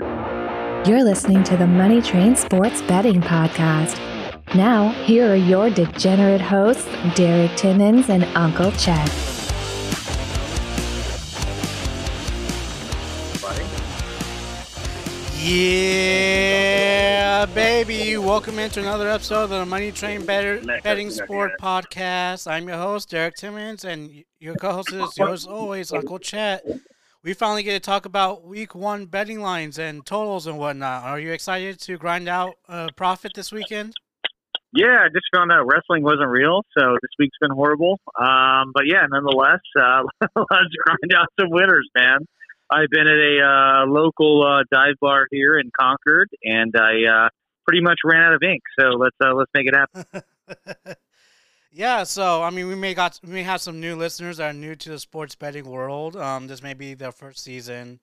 You're listening to the Money Train Sports Betting Podcast. Now, here are your degenerate hosts, Derek Timmons and Uncle Chet. Yeah, baby. Welcome into another episode of the Money Train Better, Betting Sport Podcast. I'm your host, Derek Timmons, and your co host is yours always, Uncle Chet. We finally get to talk about week one betting lines and totals and whatnot. Are you excited to grind out a profit this weekend? Yeah, I just found out wrestling wasn't real, so this week's been horrible. Um, but yeah, nonetheless, uh, let's grind out some winners, man. I've been at a uh, local uh, dive bar here in Concord, and I uh, pretty much ran out of ink. So let's uh, let's make it happen. yeah, so I mean, we may got we may have some new listeners that are new to the sports betting world. Um, this may be their first season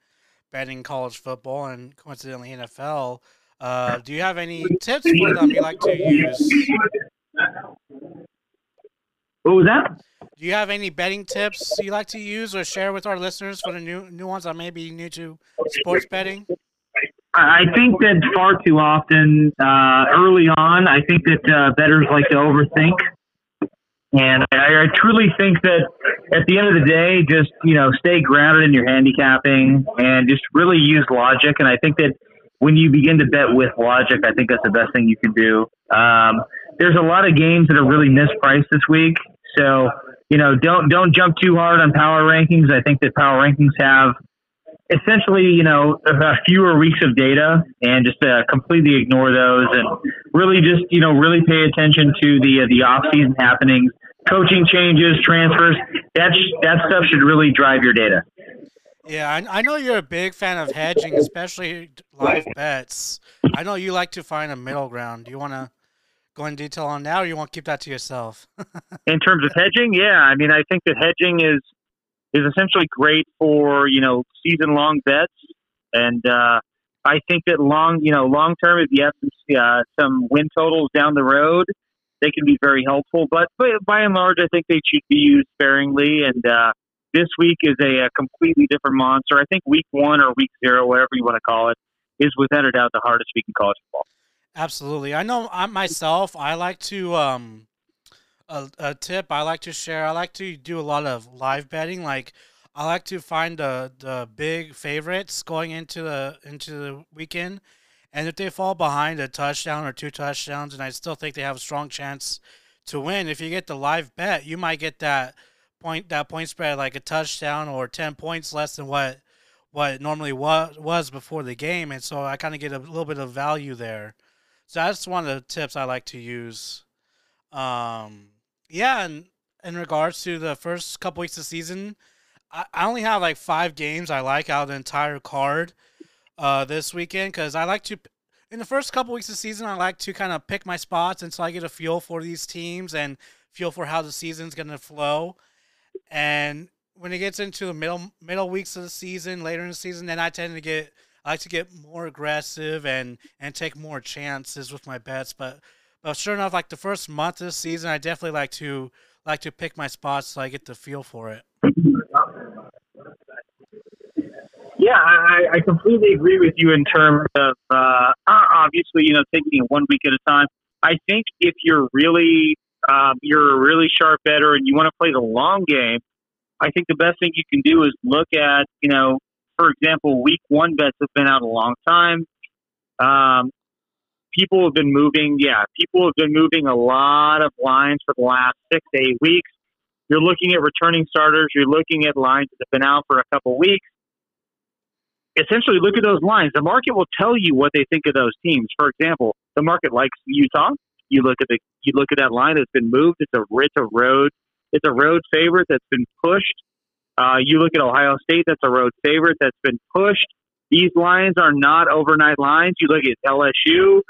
betting college football and coincidentally NFL. Uh, do you have any tips for them you like to use? What was that? Do you have any betting tips you like to use or share with our listeners for the new new ones that may be new to sports betting? I think that far too often, uh, early on, I think that uh, bettors like to overthink. And I, I truly think that at the end of the day, just, you know, stay grounded in your handicapping and just really use logic. And I think that when you begin to bet with logic, I think that's the best thing you can do. Um, there's a lot of games that are really mispriced this week. So, you know, don't don't jump too hard on power rankings. I think that power rankings have essentially, you know, fewer weeks of data and just uh, completely ignore those and really just, you know, really pay attention to the uh, the off season happenings, coaching changes, transfers. That that stuff should really drive your data. Yeah, I, I know you're a big fan of hedging, especially live bets. I know you like to find a middle ground. Do you want to go in detail on that, or you want to keep that to yourself? in terms of hedging, yeah, I mean, I think that hedging is is essentially great for you know season long bets, and uh, I think that long you know long term, if you have some uh, some win totals down the road, they can be very helpful. But, but by and large, I think they should be used sparingly. And uh, this week is a, a completely different monster. I think week one or week zero, whatever you want to call it, is without a doubt the hardest week in college football. Absolutely. I know I myself, I like to um a, a tip I like to share. I like to do a lot of live betting. Like I like to find the the big favorites going into the into the weekend. And if they fall behind a touchdown or two touchdowns and I still think they have a strong chance to win, if you get the live bet, you might get that point that point spread like a touchdown or 10 points less than what what it normally was was before the game and so I kind of get a little bit of value there. So that's one of the tips I like to use. Um, yeah, and in regards to the first couple weeks of season, I, I only have like five games I like out of the entire card uh, this weekend because I like to. In the first couple weeks of season, I like to kind of pick my spots until I get a feel for these teams and feel for how the season's going to flow. And when it gets into the middle middle weeks of the season, later in the season, then I tend to get I like to get more aggressive and and take more chances with my bets. But but sure enough, like the first month of the season, I definitely like to like to pick my spots so I get the feel for it. Yeah, I, I completely agree with you in terms of uh, obviously, you know, taking it one week at a time. I think if you're really um, you're a really sharp better and you want to play the long game, I think the best thing you can do is look at you know for example, week one bets have been out a long time. Um, people have been moving, yeah, people have been moving a lot of lines for the last six eight weeks. You're looking at returning starters, you're looking at lines that have been out for a couple weeks. Essentially, look at those lines. The market will tell you what they think of those teams. For example, the market likes Utah. You look at the you look at that line that's been moved. It's a it's a road it's a road favorite that's been pushed. Uh, you look at Ohio State, that's a road favorite that's been pushed. These lines are not overnight lines. You look at LSU,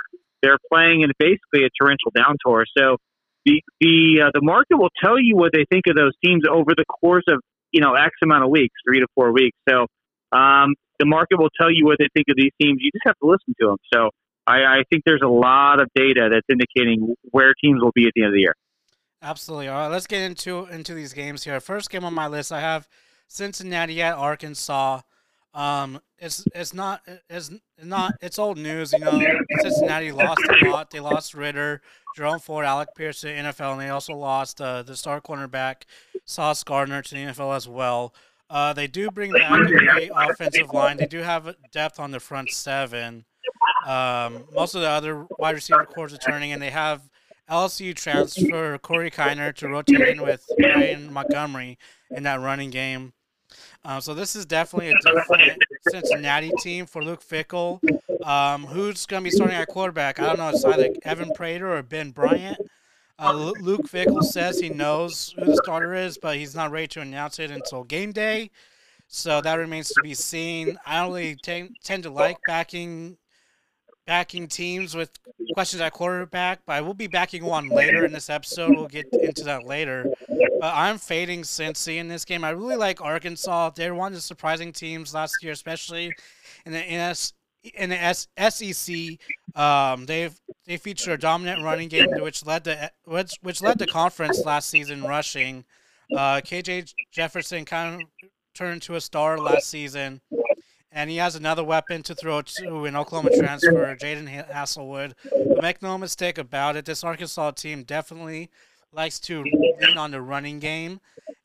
they're playing in basically a torrential down tour. So the the uh, the market will tell you what they think of those teams over the course of you know X amount of weeks, three to four weeks. So um, the market will tell you what they think of these teams. You just have to listen to them. So I, I think there's a lot of data that's indicating where teams will be at the end of the year. Absolutely. All right, let's get into into these games here. First game on my list, I have Cincinnati at Arkansas. Um, it's it's not it's not it's old news. You know, Cincinnati lost a lot. They lost Ridder, Jerome Ford, Alec Pierce to the NFL, and they also lost uh, the star cornerback Sauce Gardner to the NFL as well. Uh, they do bring back a great offensive line. They do have depth on the front seven. Um, most of the other wide receiver cores are turning, and they have LSU transfer Corey Kiner to rotate in with Brian Montgomery in that running game. Um, so this is definitely a different Cincinnati team for Luke Fickell. Um, who's going to be starting at quarterback? I don't know. It's either Evan Prater or Ben Bryant. Uh, Luke Fickell says he knows who the starter is, but he's not ready to announce it until game day. So that remains to be seen. I really t- tend to like backing backing teams with questions at quarterback, but I will be backing one later in this episode. We'll get into that later. But I'm fading Cincy in this game. I really like Arkansas. They're one of the surprising teams last year, especially in the NS, in the SEC. Um, they've they feature a dominant running game, which led to which which led the conference last season rushing. Uh, KJ Jefferson kind of turned into a star last season and he has another weapon to throw to in Oklahoma transfer, Jadon Haselwood. But make no mistake about it, this Arkansas team definitely likes to lean on the running game,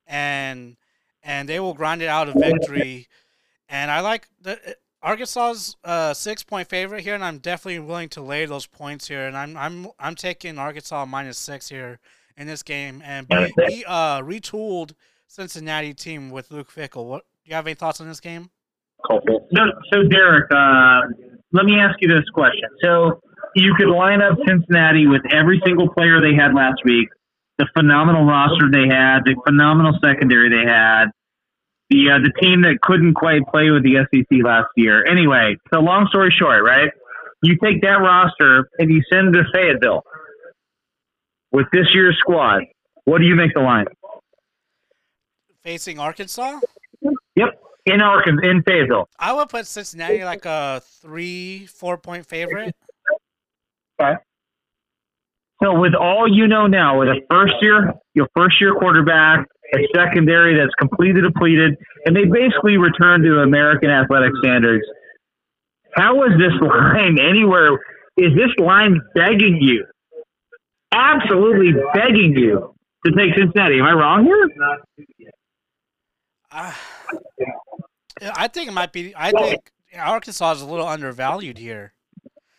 and and they will grind it out a victory. And I like the Arkansas's uh, six point favorite here, and I'm definitely willing to lay those points here. And I'm I'm I'm taking Arkansas minus six here in this game, and be, be uh, retooled Cincinnati team with Luke Fickell. What do you have any thoughts on this game? No, so Derek, uh, let me ask you this question. So you could line up Cincinnati with every single player they had last week, the phenomenal roster they had, the phenomenal secondary they had, the uh, the team that couldn't quite play with the SEC last year. Anyway, so long story short, right? You take that roster and you send it to Fayetteville with this year's squad. What do you make the line? Facing Arkansas? Yep in Arkansas, in Fayetteville. I would put Cincinnati like a three, four point favorite. Okay. So with all you know now, with a first year, your first year quarterback, a secondary that's completely depleted, and they basically return to American athletic standards. How is this line anywhere? Is this line begging you? Absolutely begging you to take Cincinnati. Am I wrong here? Uh, I think it might be. I think Arkansas is a little undervalued here.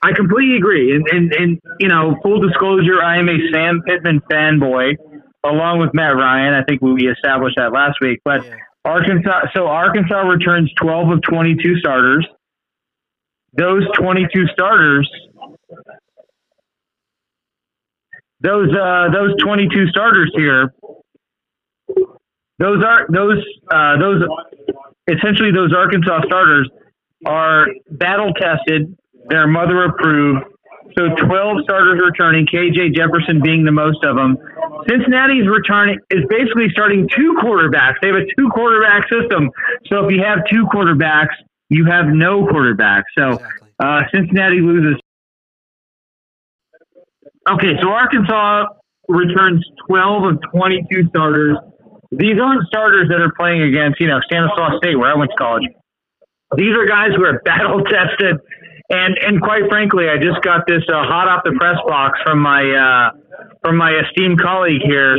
I completely agree. And, and, and, you know, full disclosure, I am a Sam Pittman fanboy along with Matt Ryan. I think we established that last week. But yeah. Arkansas, so Arkansas returns 12 of 22 starters. Those 22 starters, those, uh, those 22 starters here, those are, those, uh, those essentially those Arkansas starters are battle tested. They're mother approved. So 12 starters returning, KJ Jefferson being the most of them. Cincinnati's returning is basically starting two quarterbacks. They have a two quarterback system. So if you have two quarterbacks, you have no quarterback. So uh, Cincinnati loses. Okay, so Arkansas returns 12 of 22 starters. These aren't starters that are playing against, you know, Stanislaus State, where I went to college. These are guys who are battle tested, and and quite frankly, I just got this uh, hot off the press box from my uh, from my esteemed colleague here.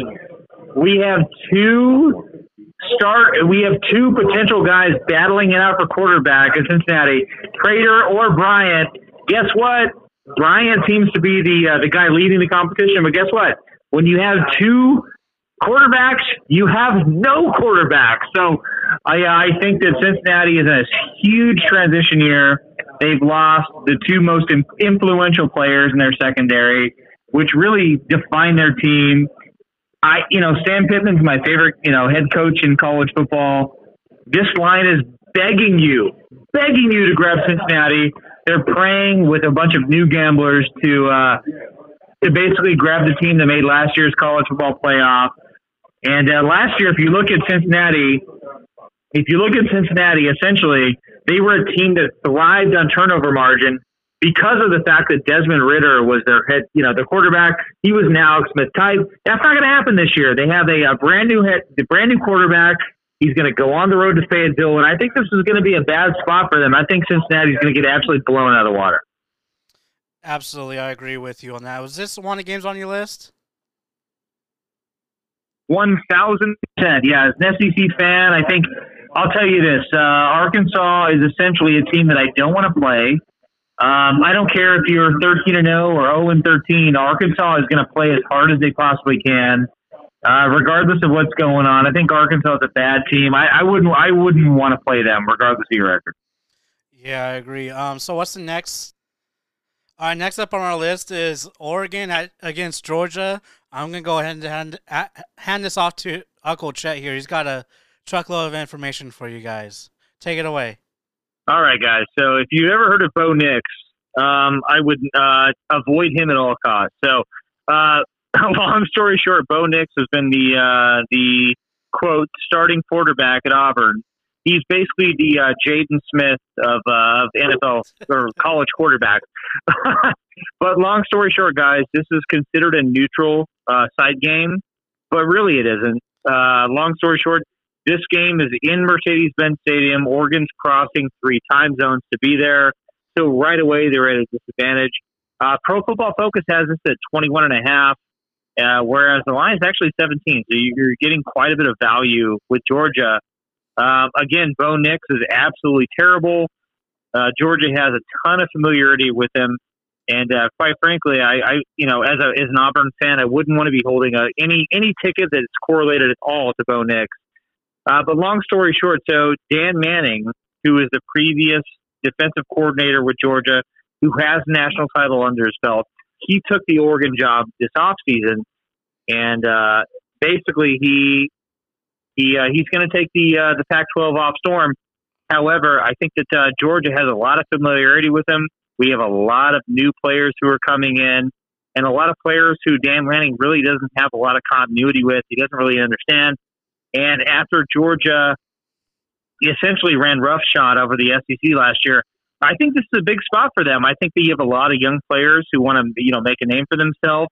We have two start. We have two potential guys battling it out for quarterback in Cincinnati, Prater or Bryant. Guess what? Bryant seems to be the uh, the guy leading the competition, but guess what? When you have two quarterbacks, you have no quarterback. So I, I think that Cincinnati is in a huge transition year. They've lost the two most influential players in their secondary, which really define their team. I, you know, Sam Pittman's my favorite, you know, head coach in college football. This line is begging you, begging you to grab Cincinnati. They're praying with a bunch of new gamblers to uh, to basically grab the team that made last year's college football playoff. And uh, last year, if you look at Cincinnati, if you look at Cincinnati, essentially they were a team that thrived on turnover margin because of the fact that Desmond Ridder was their head, you know, the quarterback. He was now Smith type. That's not going to happen this year. They have a, a brand new head, the brand new quarterback. He's going to go on the road to Fayetteville, and I think this is going to be a bad spot for them. I think Cincinnati's going to get absolutely blown out of the water. Absolutely, I agree with you on that. Was this one of the games on your list? One thousand percent. Yeah, as an SEC fan, I think I'll tell you this: uh, Arkansas is essentially a team that I don't want to play. Um, I don't care if you're 13 and 0 or 0 and 13. Arkansas is going to play as hard as they possibly can, uh, regardless of what's going on. I think Arkansas is a bad team. I, I wouldn't. I wouldn't want to play them, regardless of your record. Yeah, I agree. Um, so what's the next? All right, next up on our list is Oregon at, against Georgia. I'm gonna go ahead and hand, hand this off to Uncle Chet here. He's got a truckload of information for you guys. Take it away. All right, guys. So if you've ever heard of Bo Nix, um, I would uh, avoid him at all costs. So, uh, long story short, Bo Nix has been the uh, the quote starting quarterback at Auburn. He's basically the uh, Jaden Smith of, uh, of NFL or college quarterbacks. but long story short, guys, this is considered a neutral uh, side game, but really it isn't. Uh, long story short, this game is in Mercedes Benz Stadium. Oregon's crossing three time zones to be there. So right away, they're at a disadvantage. Uh, Pro Football Focus has this at 21 and a half, uh, whereas the line is actually 17. So you're getting quite a bit of value with Georgia. Um, again, Bo Nix is absolutely terrible. Uh, Georgia has a ton of familiarity with him. And uh, quite frankly, I, I, you know, as, a, as an Auburn fan, I wouldn't want to be holding a, any any ticket that's correlated at all to Bo Nix. Uh, but long story short, so Dan Lanning, who is the previous defensive coordinator with Georgia, who has national title under his belt, he took the Oregon job this offseason, and uh, basically he he uh, he's going to take the uh, the Pac-12 off storm. However, I think that uh, Georgia has a lot of familiarity with him. We have a lot of new players who are coming in, and a lot of players who Dan Lanning really doesn't have a lot of continuity with. He doesn't really understand. And after Georgia essentially ran roughshod over the SEC last year, I think this is a big spot for them. I think that you have a lot of young players who want to, you know, make a name for themselves.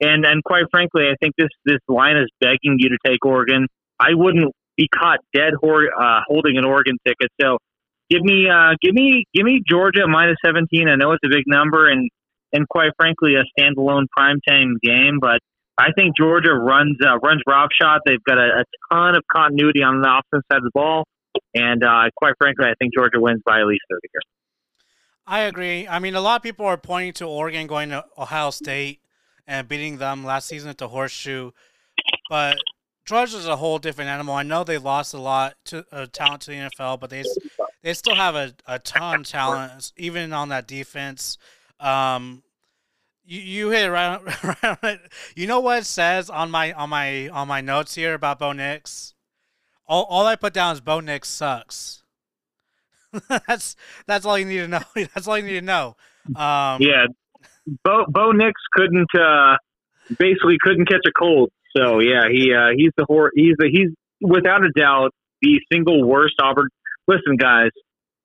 And and quite frankly, I think this this line is begging you to take Oregon. I wouldn't be caught dead uh, holding an Oregon ticket. So give me uh, give me give me Georgia minus seventeen. I know it's a big number and and quite frankly a standalone primetime game, but I think Georgia runs uh, runs roughshod. They've got a, a, ton of continuity on the offensive side of the ball, and uh, quite frankly, I think Georgia wins by at least thirty here. I agree. I mean, a lot of people are pointing to Oregon going to Ohio State and beating them last season at the Horseshoe, but Georgia's a whole different animal. I know they lost a lot to uh, talent to the NFL, but they they still have a, a ton of talent, even on that defense. Um, you, you hit it right, right You know what it says on my on my on my notes here about Bo Nix? All, all I put down is Bo Nix sucks. that's that's all you need to know. That's all you need to know. Um, yeah, Bo Bo Nix couldn't uh, basically couldn't catch a cold. So yeah, he uh, he's the hor- he's the he's without a doubt the single worst Auburn. Listen, guys,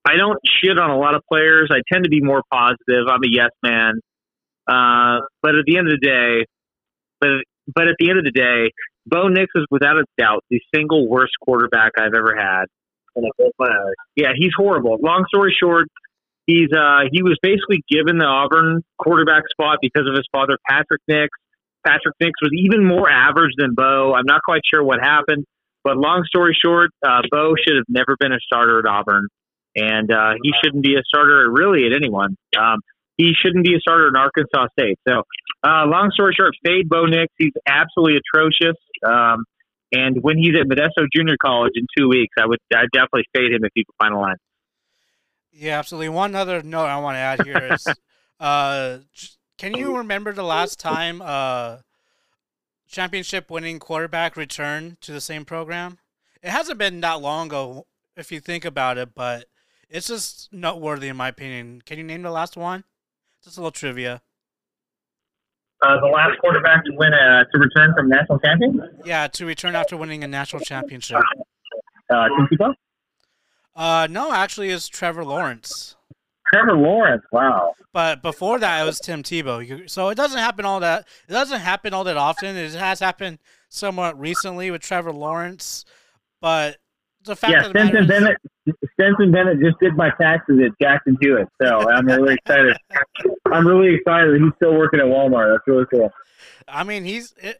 I don't shit on a lot of players. I tend to be more positive. I'm a yes man. Uh, but at the end of the day, but but at the end of the day, Bo Nix is without a doubt the single worst quarterback I've ever had. Yeah, he's horrible. Long story short, he's uh, he was basically given the Auburn quarterback spot because of his father, Patrick Nix. Patrick Nix was even more average than Bo. I'm not quite sure what happened, but long story short, uh, Bo should have never been a starter at Auburn, and uh, he shouldn't be a starter really at anyone. Um, he shouldn't be a starter in Arkansas State. So, uh, long story short, fade Bo Nix. He's absolutely atrocious. Um, and when he's at Modesto Junior College in two weeks, I would I definitely fade him if he could find a line. Yeah, absolutely. One other note I want to add here is, uh, can you remember the last time uh, championship winning quarterback returned to the same program? It hasn't been that long ago, if you think about it, but it's just noteworthy in my opinion. Can you name the last one? Just a little trivia. Uh, the last quarterback to win a to return from national champion. Yeah, to return after winning a national championship. Uh, Tim Tebow. Uh, no, actually, it's Trevor Lawrence. Trevor Lawrence, wow. But before that, it was Tim Tebow. So it doesn't happen all that. It doesn't happen all that often. It has happened somewhat recently with Trevor Lawrence, but the fact yeah, of the is- Bennett. Stetson Bennett just did my taxes at Jackson Hewitt, so I'm really excited. I'm really excited that he's still working at Walmart. That's really cool. I mean, he's. He,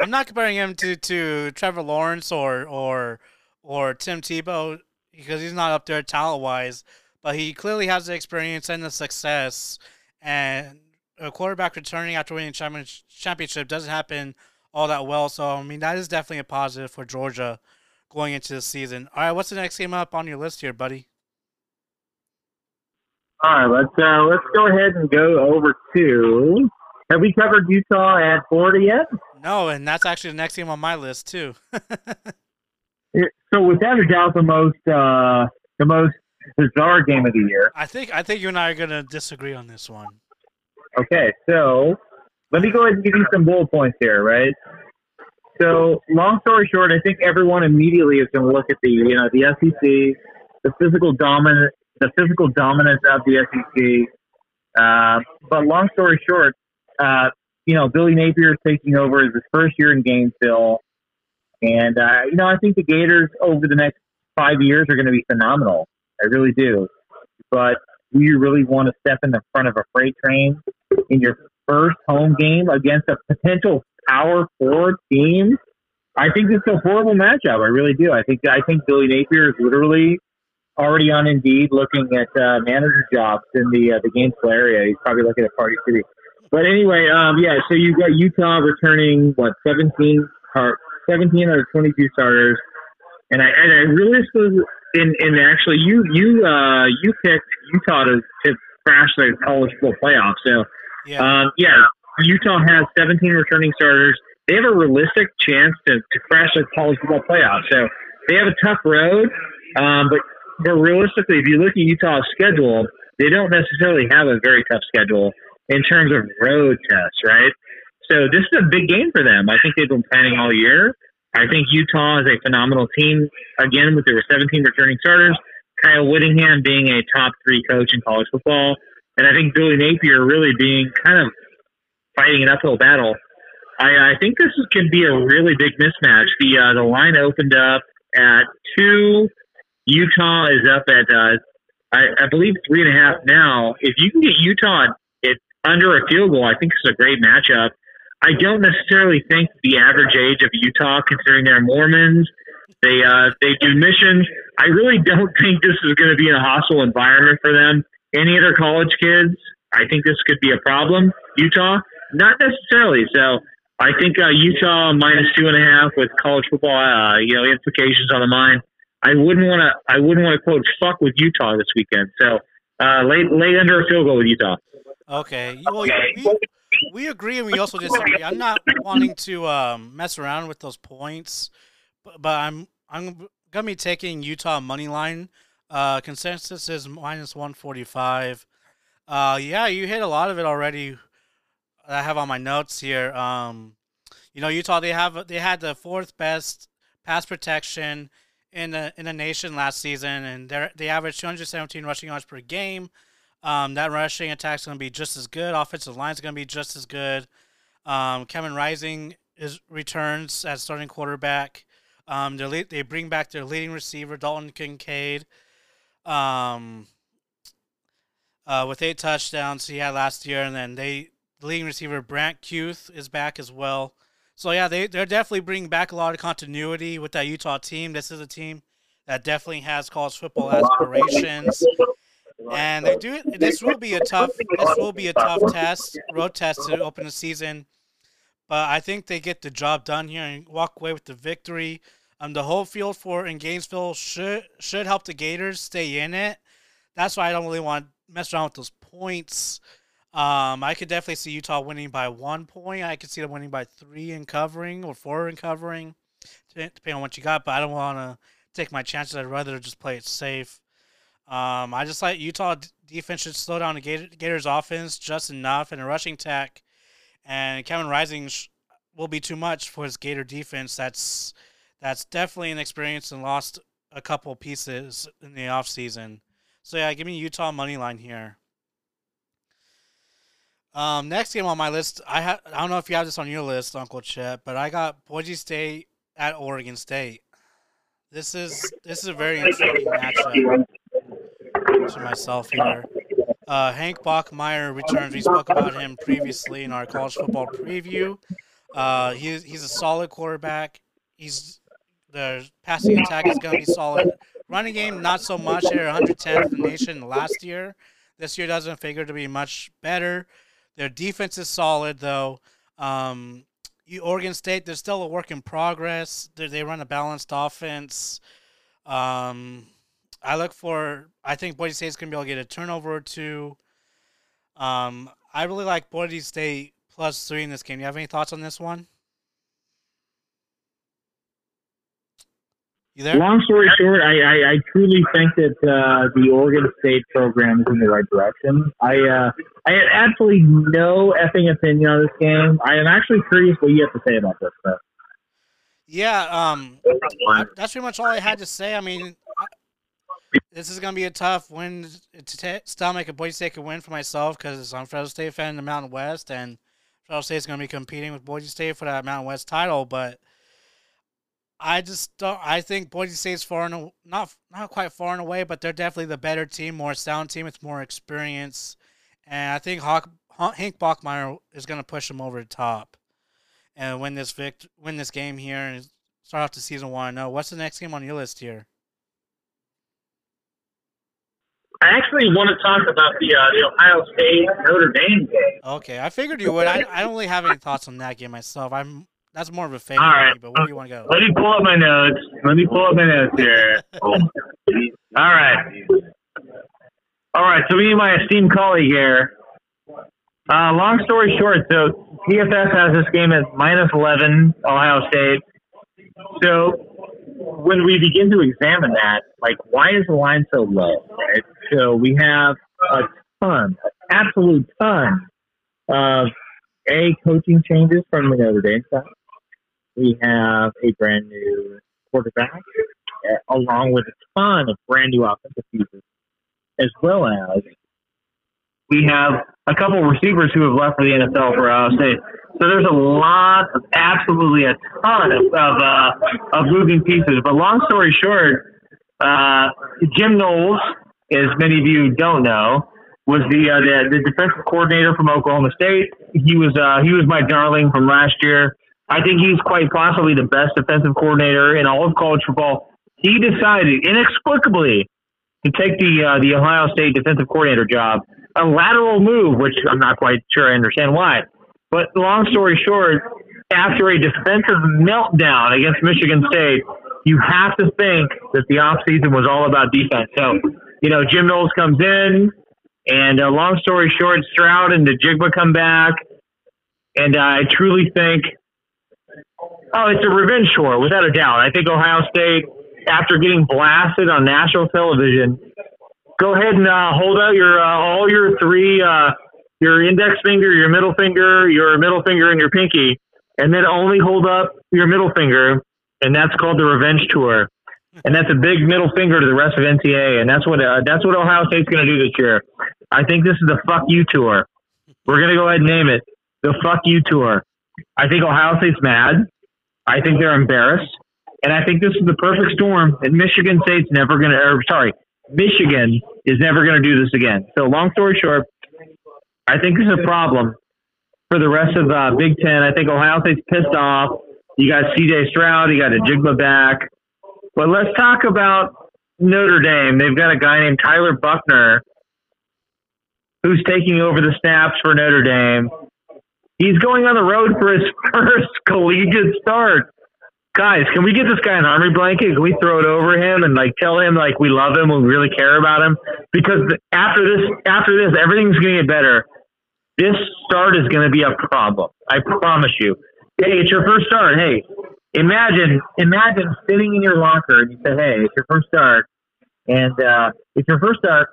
I'm not comparing him to, to Trevor Lawrence or or or Tim Tebow because he's not up there talent wise, but he clearly has the experience and the success. And a quarterback returning after winning champion- championship doesn't happen all that well. So I mean, that is definitely a positive for Georgia going into the season. All right, what's the next game up on your list here, buddy? All right, let's uh, let's go ahead and go over to. Have we covered Utah at Florida yet? No, and that's actually the next game on my list too. So without a doubt, the most uh, the most bizarre game of the year. I think I think you and I are gonna disagree on this one. Okay, so let me go ahead and give you some bullet points here, right? So, long story short, I think everyone immediately is going to look at the, you know, the SEC, the physical dominant, the physical dominance of the SEC. Uh, but long story short, uh, you know, Billy Napier is taking over his first year in Gainesville, and uh, you know, I think the Gators over the next five years are going to be phenomenal. I really do. But do you really want to step in the front of a freight train in your first home game against a potential power four team? I think it's a horrible matchup. I really do. I think I think Billy Napier is literally already on Indeed looking at uh, manager jobs in the uh, the Gainesville area. He's probably looking at Party City. But anyway, um, yeah. So you've got Utah returning what 17 or 17 out of 22 starters, and I and I really suppose in in actually you you uh, you picked Utah to, to crash the college football playoff. So Yeah. um, yeah, Utah has 17 returning starters. They have a realistic chance to, to crash the college football playoff. So they have a tough road, um, but but realistically, if you look at Utah's schedule, they don't necessarily have a very tough schedule in terms of road tests, right? So this is a big game for them. I think they've been planning all year. I think Utah is a phenomenal team. Again, with their 17 returning starters, Kyle Whittingham being a top three coach in college football, and I think Billy Napier really being kind of fighting an uphill battle. I, I think this is, can be a really big mismatch. The uh, the line opened up at two. Utah is up at uh, I, I believe three and a half now. If you can get Utah at under a field goal, I think it's a great matchup. I don't necessarily think the average age of Utah, considering they're Mormons, they uh, they do missions. I really don't think this is going to be a hostile environment for them. Any other college kids, I think this could be a problem. Utah, not necessarily. So I think uh, Utah minus two and a half with college football, uh, you know, implications on the mind. I wouldn't want to. I wouldn't want to quote fuck with Utah this weekend. So uh, lay under a field goal with Utah. Okay. Well, we, we agree and we also disagree. I'm not wanting to um, mess around with those points, but, but I'm I'm gonna be taking Utah money line. Uh, consensus is minus one forty five. Uh, yeah, you hit a lot of it already. I have on my notes here. Um, you know, Utah they have they had the fourth best pass protection in the in the nation last season, and they they averaged 217 rushing yards per game. Um, that rushing attack's going to be just as good. Offensive line's going to be just as good. Um, Kevin Rising is returns as starting quarterback. Um, they they bring back their leading receiver Dalton Kincaid. Um, uh, with eight touchdowns he had last year, and then they the leading receiver Brant Kuithe is back as well. So yeah, they they're definitely bringing back a lot of continuity with that Utah team. This is a team that definitely has college football aspirations, and they do. This will be a tough. This will be a tough test, road test to open the season. But I think they get the job done here and walk away with the victory. Um, the whole field for in Gainesville should should help the Gators stay in it. That's why I don't really want to mess around with those points. Um, I could definitely see Utah winning by one point. I could see them winning by three and covering or four and covering, depending on what you got. But I don't want to take my chances. I'd rather just play it safe. Um, I just like Utah defense should slow down the Gator- Gators offense just enough, and a rushing attack. And Kevin Rising will be too much for his Gator defense. That's that's definitely an experience and lost a couple pieces in the offseason. So yeah, give me Utah money line here. Um, next game on my list, I ha- I don't know if you have this on your list, Uncle Chet, but I got Boise State at Oregon State. This is this is a very intriguing matchup to myself here. Uh, Hank Bachmeier returns. We spoke about him previously in our college football preview. Uh, he's he's a solid quarterback. He's the passing attack is going to be solid. Running game, not so much. They're 110th in the nation last year. This year doesn't figure to be much better. Their defense is solid, though. Um, Oregon State, they're still a work in progress. They, they run a balanced offense. Um, I look for. I think Boise State's gonna be able to get a turnover or two. Um, I really like Boise State plus three in this game. Do you have any thoughts on this one? You there? Long story short, I, I, I truly think that uh, the Oregon State program is in the right direction. I uh, I have absolutely no effing opinion on this game. I am actually curious what you have to say about this. Though. Yeah, um, that's pretty much all I had to say. I mean, this is going to be a tough win to t- stomach. A Boise State could win for myself because I'm a Fresno State fan in the Mountain West, and Fresno State is going to be competing with Boise State for that Mountain West title. But I just don't. I think Boise State's far and not not quite far and away, but they're definitely the better team, more sound team It's more experience, and I think Hawk, Hank Bachmeier is going to push them over the top and win this vict win this game here and start off the season one. No, what's the next game on your list here? I actually want to talk about the uh, the Ohio State Notre Dame game. Okay, I figured you would. I, I don't really have any thoughts on that game myself. I'm that's more of a favorite. All right. but where do you want to go? Let me pull up my notes. Let me pull up my notes here. All right. All right. So, me and my esteemed colleague here. Uh, long story short, so PFF has this game at minus 11, Ohio State. So, when we begin to examine that, like, why is the line so low? Right? So, we have a ton, absolute ton of a coaching changes from the Notre Dame side. We have a brand new quarterback, uh, along with a ton of brand new offensive pieces, as well as we have a couple of receivers who have left for the NFL for Ohio State. So there's a lot, of, absolutely a ton of of, uh, of moving pieces. But long story short, uh, Jim Knowles, as many of you don't know, was the, uh, the the defensive coordinator from Oklahoma State. He was uh, he was my darling from last year. I think he's quite possibly the best defensive coordinator in all of college football. He decided inexplicably to take the uh, the Ohio State defensive coordinator job, a lateral move, which I'm not quite sure I understand why. But long story short, after a defensive meltdown against Michigan State, you have to think that the offseason was all about defense. So, you know, Jim Knowles comes in, and uh, long story short, Stroud and Njigba come back, and I truly think Oh, it's a revenge tour, without a doubt. I think Ohio State, after getting blasted on national television, go ahead and uh, hold out your uh, all your three, uh, your index finger, your middle finger, your middle finger, and your pinky, and then only hold up your middle finger, and that's called the revenge tour. And that's a big middle finger to the rest of NCAA, and that's what uh, that's what Ohio State's going to do this year. I think this is the fuck you tour. We're going to go ahead and name it the fuck you tour. I think Ohio State's mad. I think they're embarrassed. And I think this is the perfect storm. And Michigan State's never going to, or sorry, Michigan is never going to do this again. So, long story short, I think this is a problem for the rest of uh, Big Ten. I think Ohio State's pissed off. You got C.J. Stroud, you got a Jigba back. But let's talk about Notre Dame. They've got a guy named Tyler Buchner who's taking over the snaps for Notre Dame. He's going on the road for his first collegiate start. Guys, can we get this guy an army blanket? Can we throw it over him and like tell him like we love him, we really care about him? Because after this, after this, everything's gonna get better. This start is gonna be a problem. I promise you. Hey, it's your first start. Hey, imagine, imagine sitting in your locker and you say, "Hey, it's your first start," and uh, it's your first start,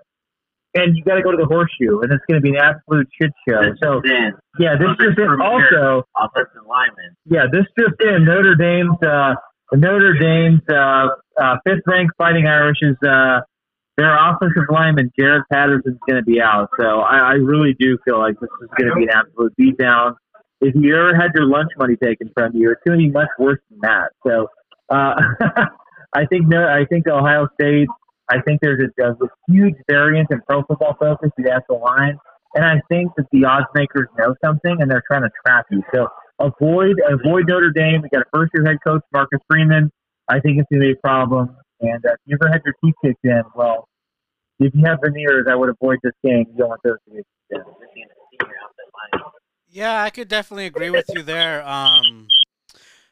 and you got to go to the horseshoe, and it's going to be an absolute shit show. This so in. yeah, this just in. Also, offensive lineman. yeah, this just in. Notre Dame's uh, Notre Dame's uh, uh, fifth ranked Fighting Irish is uh, their offensive lineman Jarrett Patterson's going to be out. So I, I really do feel like this is going to be an absolute beatdown. If you ever had your lunch money taken from you, it's going to be much worse than that. So. Uh, I think no, I think Ohio State. I think there's a, a huge variance in pro football focus at the line, and I think that the odds makers know something and they're trying to trap you. So avoid avoid Notre Dame. We got a first year head coach Marcus Freeman. I think it's going to be a problem. And uh, if you ever had your teeth kicked in, well, if you have veneers, I would avoid this game. You don't want those to get. Yeah, I could definitely agree with you there. Um,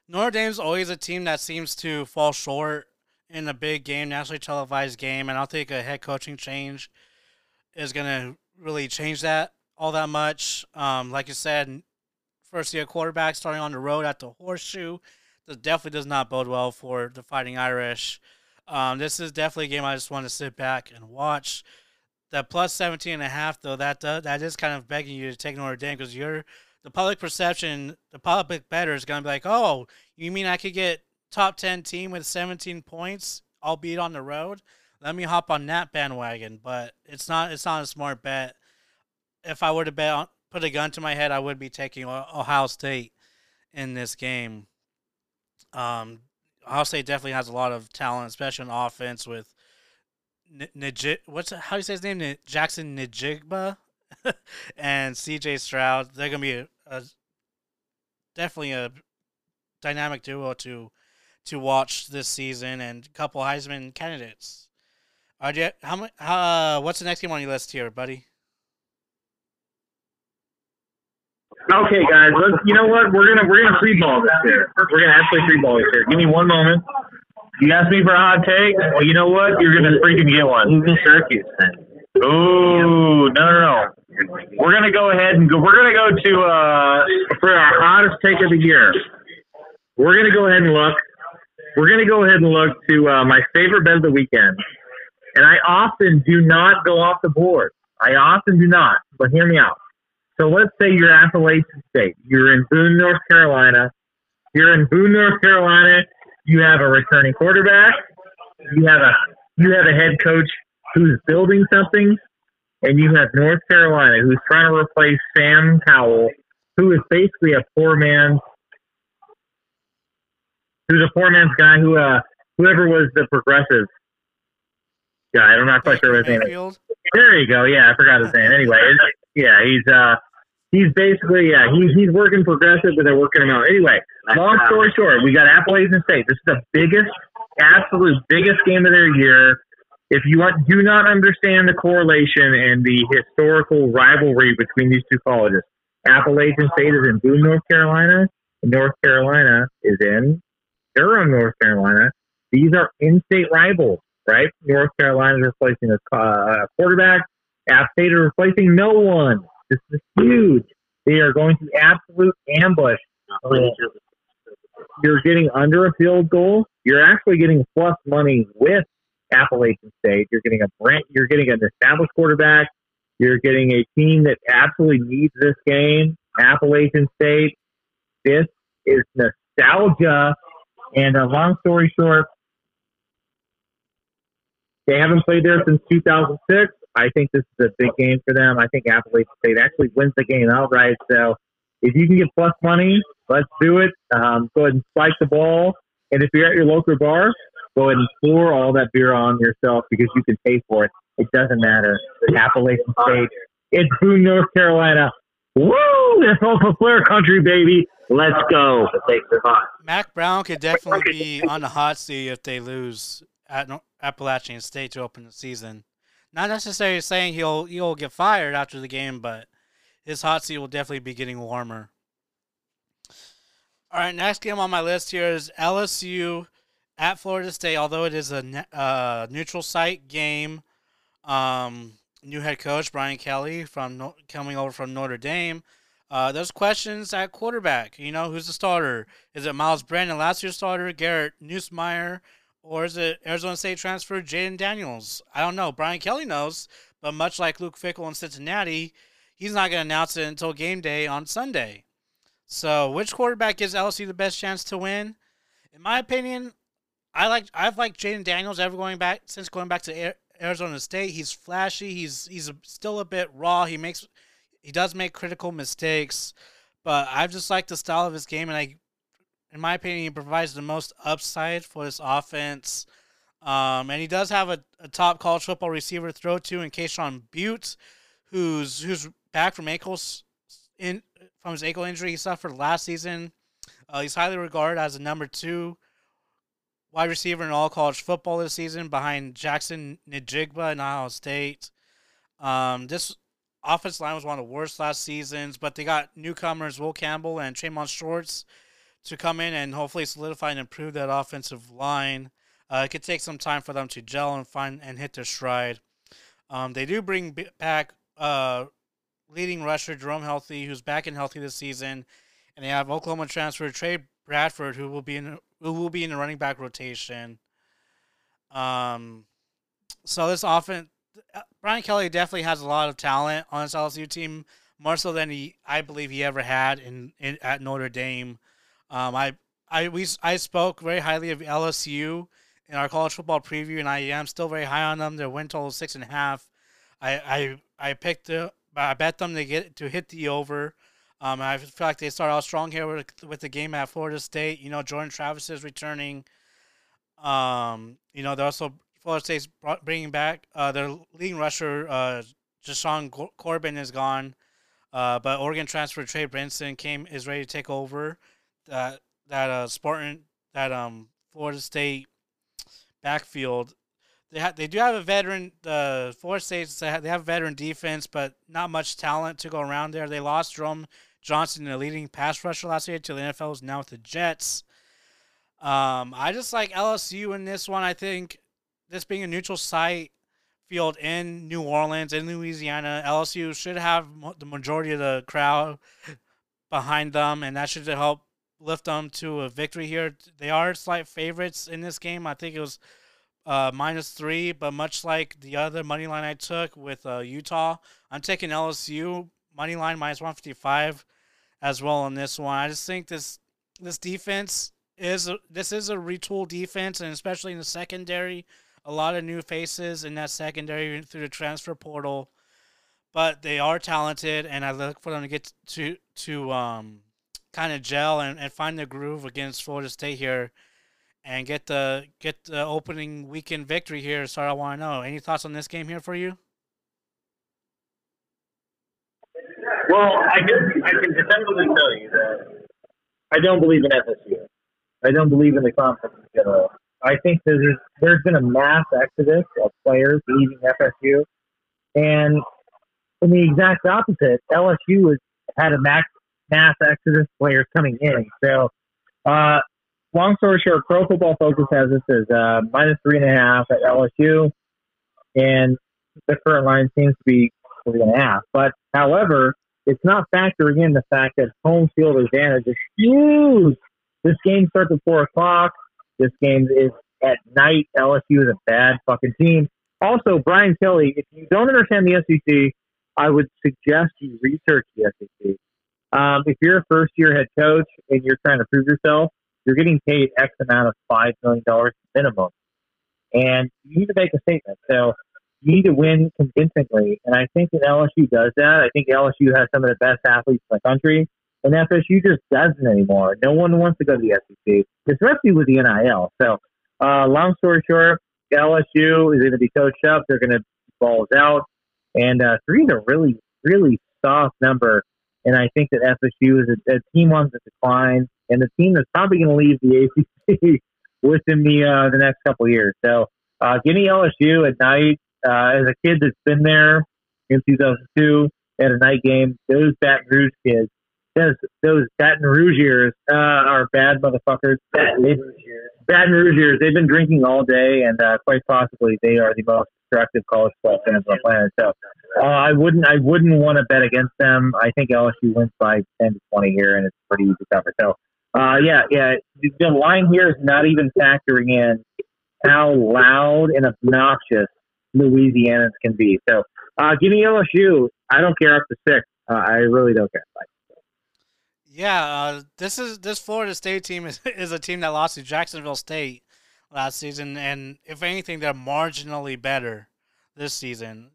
Notre Dame's always a team that seems to fall short in a big game, nationally televised game, and I'll think a head coaching change is going to really change that all that much. Um, like you said, first year quarterback starting on the road at the horseshoe. This definitely does not bode well for the Fighting Irish. Um, this is definitely a game I just want to sit back and watch. The plus 17 and a half, though, that uh, that is kind of begging you to take Notre Dame because you're the public perception, the public better is going to be like, oh, you mean I could get top 10 team with 17 points, albeit on the road? Let me hop on that bandwagon. But it's not it's not a smart bet. If I were to bet on, put a gun to my head, I would be taking Ohio State in this game. Um, Ohio State definitely has a lot of talent, especially on offense with N- what's how do you say his name? N- Jaxon Njigba and CJ Stroud. They're gonna be a, a, definitely a dynamic duo to to watch this season, and a couple Heisman candidates. Are you, how many? Uh, what's the next game on your list here, buddy? Okay, guys. Let's. You know what? We're gonna we're gonna free ball this here. We're gonna actually free ball this here. Give me one moment. You asked me for a hot take. Well, you know what? You're gonna freaking get one. Who's in Syracuse then? Ooh, no, no, no. We're gonna go ahead and go. We're gonna go to uh for our hottest take of the year. We're gonna go ahead and look. We're gonna go ahead and look to uh, my favorite bet of the weekend. And I often do not go off the board. I often do not. But hear me out. So let's say you're Appalachian State. You're in Boone, North Carolina. You're in Boone, North Carolina. You have a returning quarterback. You have a you have a head coach who's building something, and you have North Carolina who's trying to replace Sam Howell, who is basically a poor man's who's a poor man's guy who uh whoever was the progressive guy. I'm not quite sure what his name is. There you go. Yeah, I forgot his name. Anyway, yeah, he's uh he's basically yeah he's he's working progressive, but they're working him out. Anyway, long story short, we got Appalachian State. This is the biggest, absolute biggest game of their year. If you do not understand the correlation and the historical rivalry between these two colleges, Appalachian State is in Boone, North Carolina, North Carolina is in Durham, North Carolina. These are in-state rivals, right? North Carolina is replacing a uh, quarterback. App State is replacing no one. This is huge. They are going to absolute ambush. You're getting under a field goal. You're actually getting plus money with Appalachian State. You're getting a brand. You're getting an established quarterback. You're getting a team that absolutely needs this game. Appalachian State. This is nostalgia. And uh, long story short, they haven't played there since 2006. I think this is a big game for them. I think Appalachian State actually wins the game outright. So if you can get plus money, let's do it. Um, go ahead and spike the ball. And if you're at your local bar, go ahead and pour all that beer on yourself because you can pay for it. It doesn't matter. Appalachian State. It's Boone, North Carolina. Woo! It's also Flair Country, baby. Let's go. Mack Brown could definitely be on the hot seat if they lose at Appalachian State to open the season. Not necessarily saying he'll he'll get fired after the game, but his hot seat will definitely be getting warmer. All right, next game on my list here is LSU at Florida State. Although it is a uh, neutral site game, um, new head coach Brian Kelly from coming over from Notre Dame. Uh, there's questions at quarterback. You know, who's the starter? Is it Myles Brennan, last year's starter, Garrett Nussmeier, or is it Arizona State transfer Jayden Daniels? I don't know. Brian Kelly knows, but much like Luke Fickell in Cincinnati, he's not going to announce it until game day on Sunday. So, which quarterback gives LSU the best chance to win? In my opinion, I like I've liked Jayden Daniels ever going back since going back to Arizona State. He's flashy. He's he's still a bit raw. He makes he does make critical mistakes, but I've just liked the style of his game, and I in my opinion, he provides the most upside for this offense. Um, and he does have a, a top college football receiver throw to in Kayshon Boutte, who's who's back from ankles in from his ankle injury he suffered last season. Uh, he's highly regarded as a number two wide receiver in all college football this season, behind Jaxon Njigba in Ohio State. Um, this offensive line was one of the worst last seasons, but they got newcomers Will Campbell and Traymon Shorts to come in and hopefully solidify and improve that offensive line. Uh, it could take some time for them to gel and find and hit their stride. Um, they do bring back uh, leading rusher Jerome Healthy, who's back and healthy this season, and they have Oklahoma transfer Trey Bradford, who will be in who will be in the running back rotation. Um, so this offense, Brian Kelly definitely has a lot of talent on this LSU team, more so than he I believe he ever had in, in at Notre Dame. Um, I I we I spoke very highly of LSU in our college football preview, and I am still very high on them. Their win total is six and a half. I I I picked the I bet them to get to hit the over. Um, I feel like they start out strong here with with the game at Florida State. You know, Jordan Travis is returning. Um, you know, they're also Florida State's bringing back uh, their leading rusher, uh, Corbin is gone, uh, but Oregon transfer Trey Benson came is ready to take over that that uh Spartan that um Florida State backfield. They have they do have a veteran. The uh, Florida State they have, they have veteran defense, but not much talent to go around there. They lost Jermaine Johnson, the leading pass rusher last year, to the NFL. Is now with the Jets. Um, I just like LSU in this one. I think this being a neutral site field in New Orleans in Louisiana, LSU should have the majority of the crowd behind them, and that should help lift them to a victory here. They are slight favorites in this game. I think it was uh, minus three, but much like the other money line I took with uh, Utah, I'm taking LSU money line minus 155 as well on this one. I just think this this defense is a, this is a retool defense, and especially in the secondary, a lot of new faces in that secondary through the transfer portal. But they are talented, and I look for them to get to to um, kind of gel and, and find their groove against Florida State here and get the get the opening weekend victory here. So I want to know any thoughts on this game here for you. Well, I can I can definitively tell you that I don't believe in FSU. I don't believe in the conference in general. I think there's there's been a mass exodus of players leaving FSU, and in the exact opposite, LSU has had a max mass exodus of players coming in. So, uh, long story short, Pro Football Focus has this as uh, minus three and a half at LSU, and the current line seems to be three and a half. But however, it's not factoring in the fact that home field advantage is huge. This game starts at four o'clock. This game is at night. LSU is a bad fucking team. Also, Brian Kelly, if you don't understand the SEC, I would suggest you research the SEC. Um, if you're a first year head coach and you're trying to prove yourself, you're getting paid X amount of $5 million minimum. And you need to make a statement. So you need to win convincingly. And I think that LSU does that. I think LSU has some of the best athletes in the country. And FSU just doesn't anymore. No one wants to go to the SEC, especially with the NIL. So, uh, long story short, LSU is going to be coached up. They're going to balls out. And uh, three is a really, really soft number and I think that FSU is a, a team on the decline and the team that's probably going to leave the ACC within the uh, the next couple years. So, uh, getting LSU at night uh, as a kid that's been there in 2002 at a night game, those Baton Rouge kids, those those Baton Rouge uh, are bad motherfuckers. Baton Rouge. Baton Rouge. They've been drinking all day, and uh, quite possibly they are the most destructive college football fans on the planet. So uh, I wouldn't I wouldn't want to bet against them. I think LSU wins by ten to twenty here, and it's pretty easy to cover. So uh, yeah, yeah, the line here is not even factoring in how loud and obnoxious Louisianans can be. So uh, give me LSU. I don't care up to six. Uh, I really don't care. Yeah, uh, this is this Florida State team is, is a team that lost to Jacksonville State last season, and if anything, they're marginally better this season.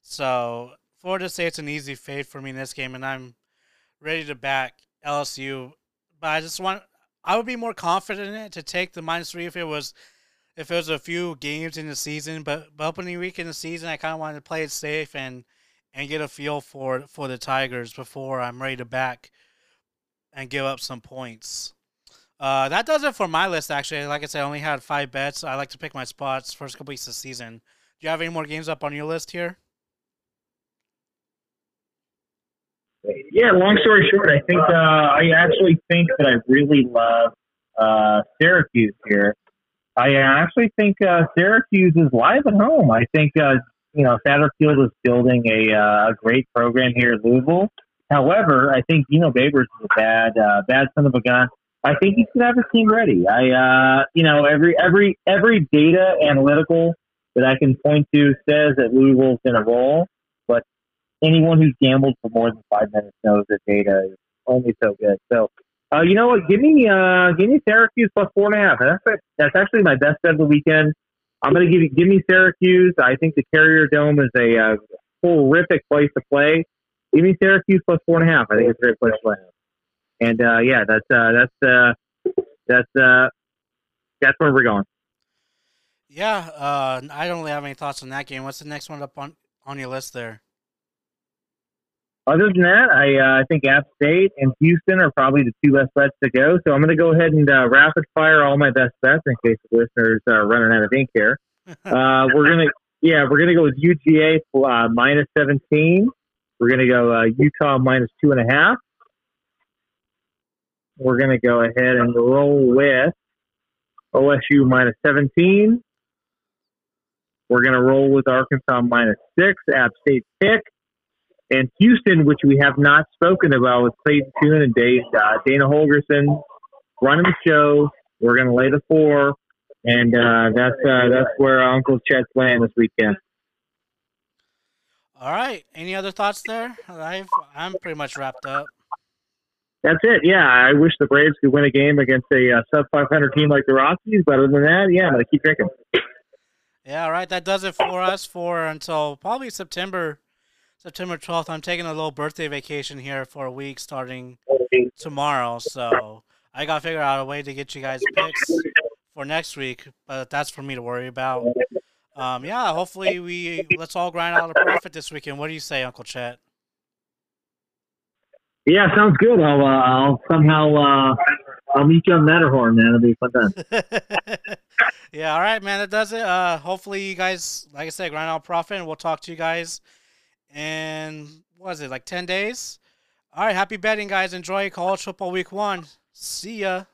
So Florida State's an easy fade for me in this game, and I'm ready to back LSU. But I just want I would be more confident in it to take the minus three if it was if it was a few games in the season. But, but opening week in the season, I kind of wanted to play it safe and and get a feel for for the Tigers before I'm ready to back and give up some points. Uh, that does it for my list. Actually, like I said, I only had five bets. I like to pick my spots first couple weeks of the season. Do you have any more games up on your list here? Yeah, long story short, I think uh, I actually think that I really love uh, Syracuse here. I actually think uh, Syracuse is live at home. I think uh, you know Satterfield is building a, uh, a great program here at Louisville. However, I think Dino Babers is a bad uh, bad son of a gun. I think he should have his team ready. I uh, you know every every every data analytical that I can point to says that Louisville's in a roll But anyone who's gambled for more than five minutes knows that data is only so good. So, uh, you know what? Give me, uh, give me Syracuse plus four and a half. That's that's actually my best bet of the weekend. I'm to give you, give me Syracuse. I think the Carrier Dome is a uh, horrific place to play. Give me Syracuse plus four and a half. I think it's a great place to play. And uh, yeah, that's uh, that's uh, that's uh, that's where we're going. Yeah, uh, I don't really have any thoughts on that game. What's the next one up on on your list there? Other than that, I uh, I think App State and Houston are probably the two best bets to go. So I'm going to go ahead and uh, rapid fire all my best bets in case the listeners are running out of ink here. Uh, we're gonna yeah we're gonna go with UGA uh, minus 17. We're gonna go uh, Utah minus two and a half. We're gonna go ahead and roll with OSU minus 17. We're gonna roll with Arkansas minus six. App State pick. And Houston, which we have not spoken about, with Clayton Tune and Dave, uh, Dana Holgorsen running the show. We're going to lay the four, and uh, that's uh, that's where Uncle Chet's playing this weekend. All right. Any other thoughts there? I've, I'm pretty much wrapped up. That's it. Yeah, I wish the Braves could win a game against a uh, sub 500 team like the Rockies, but other than that, yeah, I'm to keep drinking. Yeah, all right. That does it for us for until probably September September 12th. I'm taking a little birthday vacation here for a week starting tomorrow. So I got to figure out a way to get you guys picks for next week, but that's for me to worry about. Um, yeah, hopefully we let's all grind out a profit this weekend. What do you say, Uncle Chet? Yeah, sounds good. I'll uh, I'll somehow uh, I'll meet you on Matterhorn, man. It'll be fun time. yeah, all right, man. That does it. Uh, hopefully you guys, like I said, grind out profit, and we'll talk to you guys and was it like 10 days? All right, happy betting, guys. Enjoy college football week one. See ya.